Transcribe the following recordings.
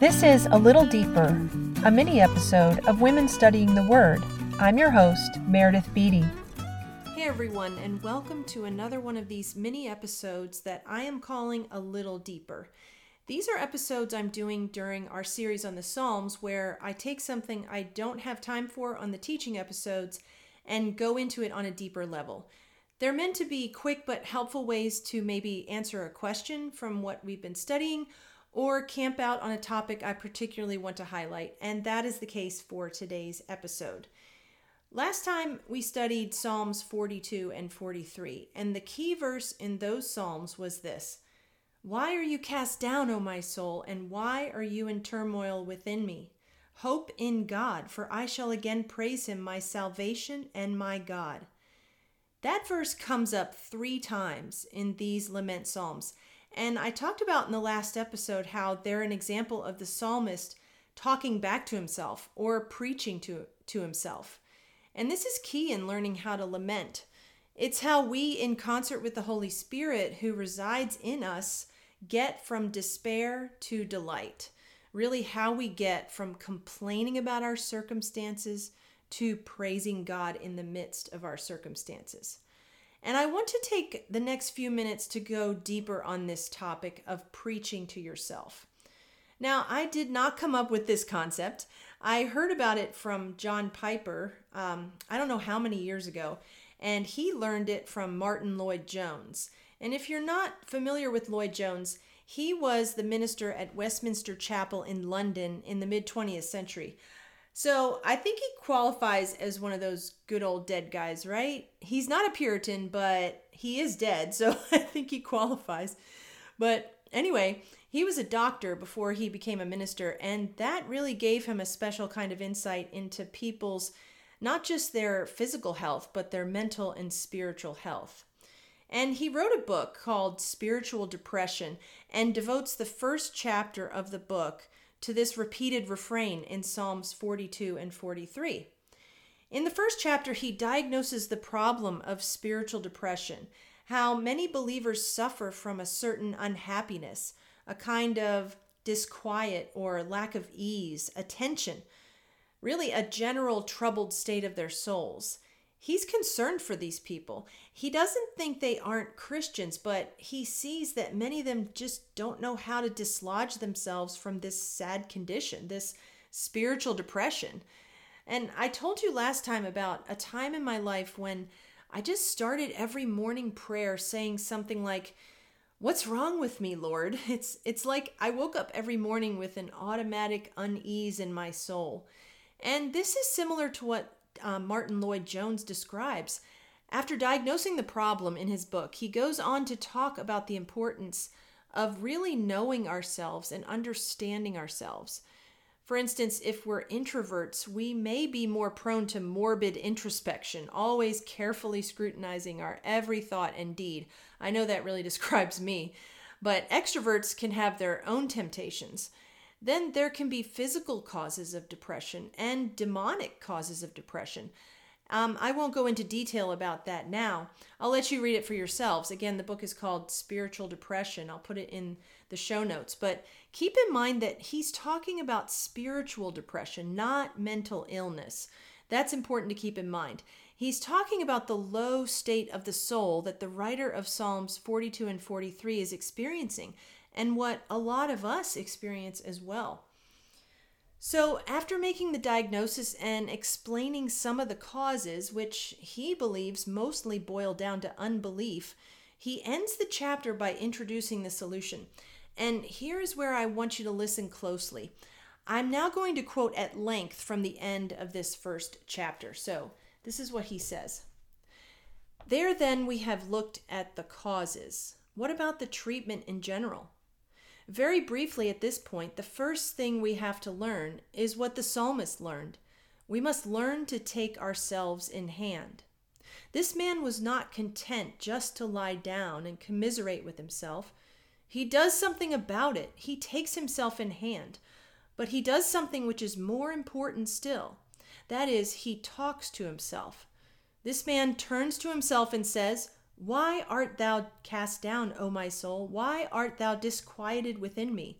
This is A Little Deeper, a mini episode of Women Studying the Word. I'm your host, Meredith Beatty. Hey everyone, and welcome to another one of these mini episodes that I am calling A Little Deeper. These are episodes I'm doing during our series on the Psalms where I take something I don't have time for on the teaching episodes and go into it on a deeper level. They're meant to be quick but helpful ways to maybe answer a question from what we've been studying or camp out on a topic I particularly want to highlight, and that is the case for today's episode. Last time we studied Psalms 42 and 43, and the key verse in those Psalms was this Why are you cast down, O my soul, and why are you in turmoil within me? Hope in God, for I shall again praise him, my salvation and my God. That verse comes up three times in these lament Psalms. And I talked about in the last episode how they're an example of the psalmist talking back to himself or preaching to, to himself. And this is key in learning how to lament. It's how we, in concert with the Holy Spirit who resides in us, get from despair to delight. Really, how we get from complaining about our circumstances to praising God in the midst of our circumstances. And I want to take the next few minutes to go deeper on this topic of preaching to yourself. Now, I did not come up with this concept. I heard about it from John Piper, um, I don't know how many years ago, and he learned it from Martyn Lloyd-Jones. And if you're not familiar with Lloyd Jones, he was the minister at Westminster Chapel in London in the mid 20th century. So I think he qualifies as one of those good old dead guys, right? He's not a Puritan, but he is dead, so I think he qualifies. But anyway, he was a doctor before he became a minister, and that really gave him a special kind of insight into people's not just their physical health, but their mental and spiritual health. And he wrote a book called Spiritual Depression and devotes the first chapter of the book to this repeated refrain in Psalms 42 and 43. In the first chapter, he diagnoses the problem of spiritual depression, how many believers suffer from a certain unhappiness, a kind of disquiet or lack of ease, a tension, really a general troubled state of their souls. He's concerned for these people. He doesn't think they aren't Christians, but he sees that many of them just don't know how to dislodge themselves from this sad condition, this spiritual depression. And I told you last time about a time in my life when I just started every morning prayer saying something like, What's wrong with me, Lord? It's it's like I woke up every morning with an automatic unease in my soul. And this is similar to what uh, Martyn Lloyd-Jones describes. After diagnosing the problem in his book, he goes on to talk about the importance of really knowing ourselves and understanding ourselves. For instance, if we're introverts, we may be more prone to morbid introspection, always carefully scrutinizing our every thought and deed. I know that really describes me. But extroverts can have their own temptations. Then there can be physical causes of depression and demonic causes of depression. Um, I won't go into detail about that now. I'll let you read it for yourselves. Again, the book is called Spiritual Depression. I'll put it in the show notes. But keep in mind that he's talking about spiritual depression, not mental illness. That's important to keep in mind. He's talking about the low state of the soul that the writer of Psalms 42 and 43 is experiencing and what a lot of us experience as well. So, after making the diagnosis and explaining some of the causes, which he believes mostly boil down to unbelief, he ends the chapter by introducing the solution. And here is where I want you to listen closely. I'm now going to quote at length from the end of this first chapter. So, this is what he says. There, then, we have looked at the causes. What about the treatment in general? Very briefly at this point, the first thing we have to learn is what the psalmist learned. We must learn to take ourselves in hand. This man was not content just to lie down and commiserate with himself. He does something about it. He takes himself in hand. But he does something which is more important still. That is, he talks to himself. This man turns to himself and says, why art thou cast down, O my soul? Why art thou disquieted within me?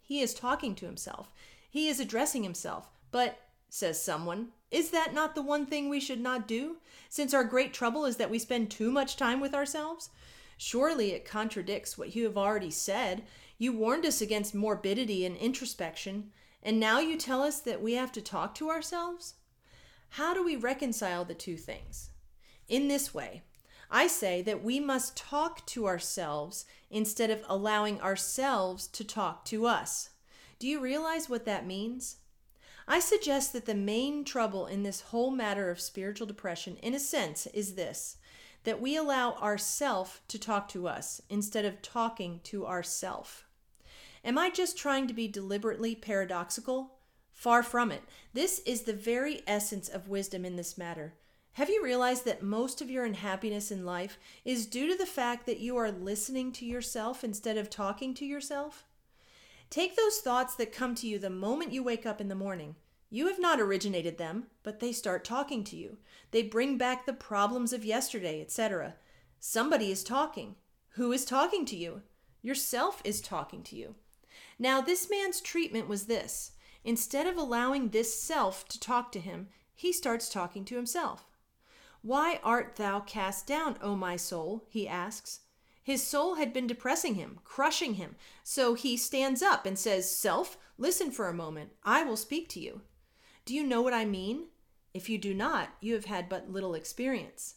He is talking to himself. He is addressing himself. But, says someone, is that not the one thing we should not do, since our great trouble is that we spend too much time with ourselves? Surely it contradicts what you have already said. You warned us against morbidity and introspection, and now you tell us that we have to talk to ourselves? How do we reconcile the two things? In this way, I say that we must talk to ourselves instead of allowing ourselves to talk to us. Do you realize what that means? I suggest that the main trouble in this whole matter of spiritual depression, in a sense, is this that we allow ourself to talk to us instead of talking to ourself. Am I just trying to be deliberately paradoxical? Far from it. This is the very essence of wisdom in this matter. Have you realized that most of your unhappiness in life is due to the fact that you are listening to yourself instead of talking to yourself? Take those thoughts that come to you the moment you wake up in the morning. You have not originated them, but they start talking to you. They bring back the problems of yesterday, etc. Somebody is talking. Who is talking to you? Yourself is talking to you. Now, this man's treatment was this instead of allowing this self to talk to him, he starts talking to himself. Why art thou cast down, O my soul? he asks. His soul had been depressing him, crushing him. So he stands up and says, Self, listen for a moment. I will speak to you. Do you know what I mean? If you do not, you have had but little experience.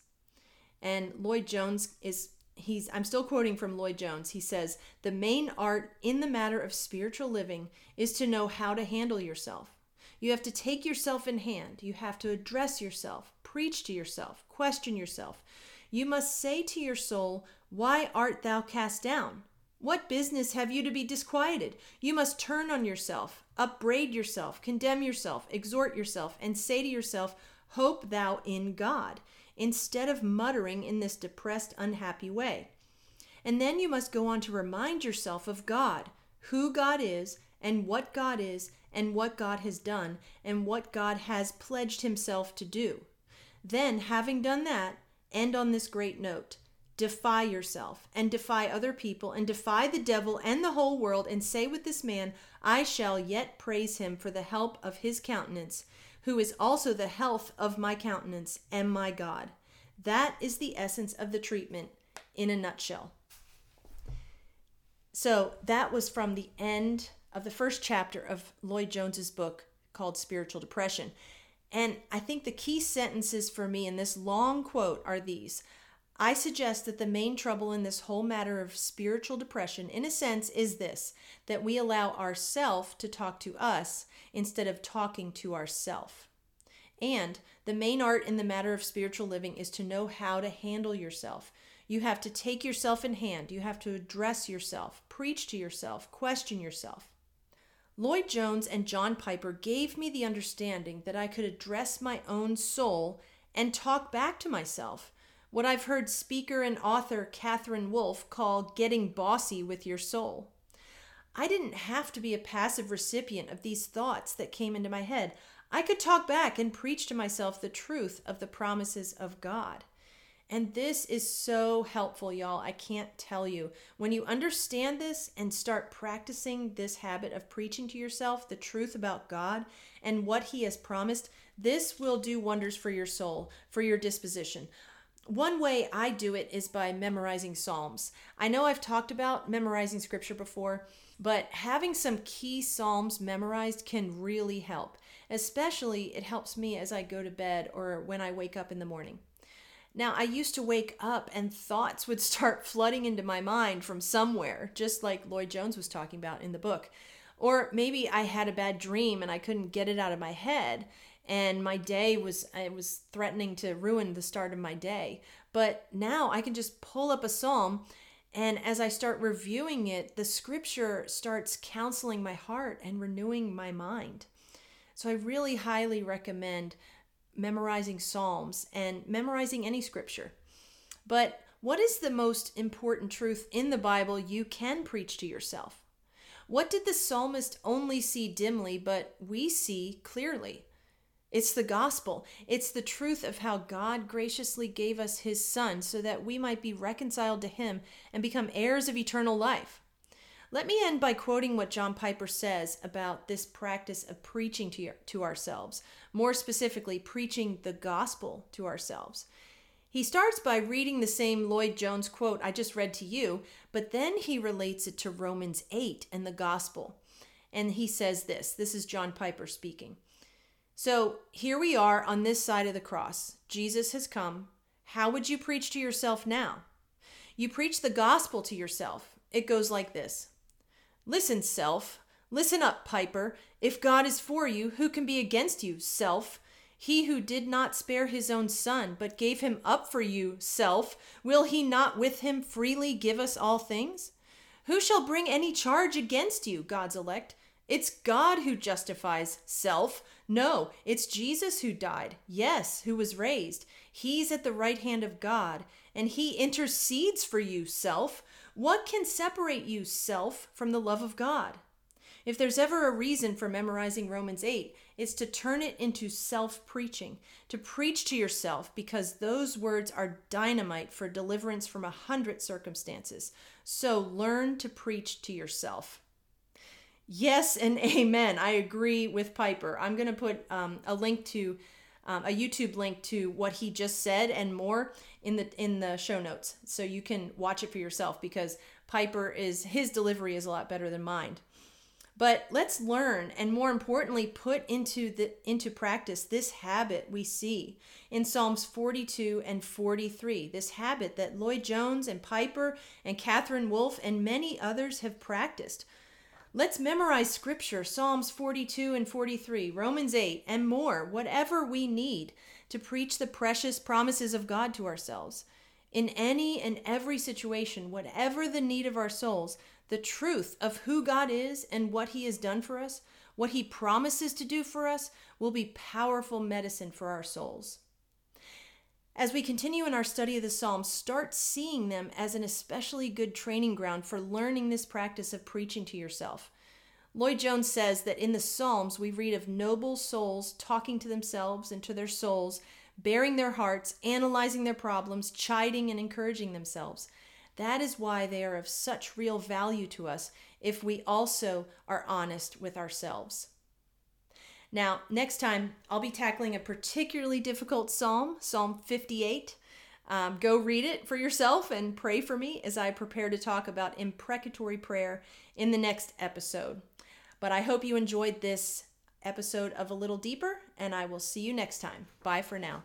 And Lloyd Jones is he's I'm still quoting from Lloyd Jones. He says, "The main art in the matter of spiritual living is to know how to handle yourself. You have to take yourself in hand. You have to address yourself, preach to yourself, question yourself. You must say to your soul, Why art thou cast down? What business have you to be disquieted? You must turn on yourself, upbraid yourself, condemn yourself, exhort yourself, and say to yourself, Hope thou in God, instead of muttering in this depressed, unhappy way. And then you must go on to remind yourself of God, who God is, and what God is, and what God has done and what God has pledged himself to do. Then, having done that, end on this great note. Defy yourself and defy other people and defy the devil and the whole world and say with this man, I shall yet praise him for the help of his countenance, who is also the health of my countenance and my God. That is the essence of the treatment in a nutshell. So that was from the end of the first chapter of Lloyd Jones's book called Spiritual Depression. And I think the key sentences for me in this long quote are these. I suggest that the main trouble in this whole matter of spiritual depression, in a sense, is this that we allow ourself to talk to us instead of talking to ourself. And the main art in the matter of spiritual living is to know how to handle yourself. You have to take yourself in hand. You have to address yourself, preach to yourself, question yourself. Lloyd Jones and John Piper gave me the understanding that I could address my own soul and talk back to myself. What I've heard speaker and author Catherine Wolf call getting bossy with your soul. I didn't have to be a passive recipient of these thoughts that came into my head. I could talk back and preach to myself the truth of the promises of God. And this is so helpful, y'all. I can't tell you. When you understand this and start practicing this habit of preaching to yourself the truth about God and what He has promised, this will do wonders for your soul, for your disposition. One way I do it is by memorizing Psalms. I know I've talked about memorizing scripture before, but having some key Psalms memorized can really help. Especially, it helps me as I go to bed or when I wake up in the morning. Now, I used to wake up and thoughts would start flooding into my mind from somewhere, just like Lloyd Jones was talking about in the book. Or maybe I had a bad dream and I couldn't get it out of my head and my day was it was threatening to ruin the start of my day. But now I can just pull up a psalm and as I start reviewing it, the scripture starts counseling my heart and renewing my mind. So I really highly recommend memorizing Psalms and memorizing any scripture. But what is the most important truth in the Bible you can preach to yourself? What did the psalmist only see dimly, but we see clearly? It's the gospel. It's the truth of how God graciously gave us his Son so that we might be reconciled to him and become heirs of eternal life. Let me end by quoting what John Piper says about this practice of preaching to, your, to ourselves, more specifically, preaching the gospel to ourselves. He starts by reading the same Lloyd Jones quote I just read to you, but then he relates it to Romans 8 and the gospel. And he says this this is John Piper speaking. So here we are on this side of the cross. Jesus has come. How would you preach to yourself now? You preach the gospel to yourself. It goes like this Listen, self. Listen up, Piper. If God is for you, who can be against you, self? He who did not spare his own son, but gave him up for you, self, will he not with him freely give us all things? Who shall bring any charge against you, God's elect? It's God who justifies self. No, it's Jesus who died. Yes, who was raised. He's at the right hand of God, and he intercedes for you, self. What can separate you, self, from the love of God? If there's ever a reason for memorizing Romans 8, it's to turn it into self preaching, to preach to yourself, because those words are dynamite for deliverance from a hundred circumstances. So learn to preach to yourself. Yes and amen. I agree with Piper. I'm going to put um, a link to um, a YouTube link to what he just said and more in the in the show notes, so you can watch it for yourself because Piper is his delivery is a lot better than mine. But let's learn and more importantly put into the into practice this habit we see in Psalms 42 and 43. This habit that Lloyd Jones and Piper and Catherine Wolfe and many others have practiced. Let's memorize scripture, Psalms 42 and 43, Romans 8, and more, whatever we need to preach the precious promises of God to ourselves. In any and every situation, whatever the need of our souls, the truth of who God is and what He has done for us, what He promises to do for us, will be powerful medicine for our souls. As we continue in our study of the Psalms, start seeing them as an especially good training ground for learning this practice of preaching to yourself. Lloyd Jones says that in the Psalms, we read of noble souls talking to themselves and to their souls, baring their hearts, analyzing their problems, chiding and encouraging themselves. That is why they are of such real value to us if we also are honest with ourselves. Now, next time, I'll be tackling a particularly difficult psalm, Psalm 58. Um, go read it for yourself and pray for me as I prepare to talk about imprecatory prayer in the next episode. But I hope you enjoyed this episode of A Little Deeper, and I will see you next time. Bye for now.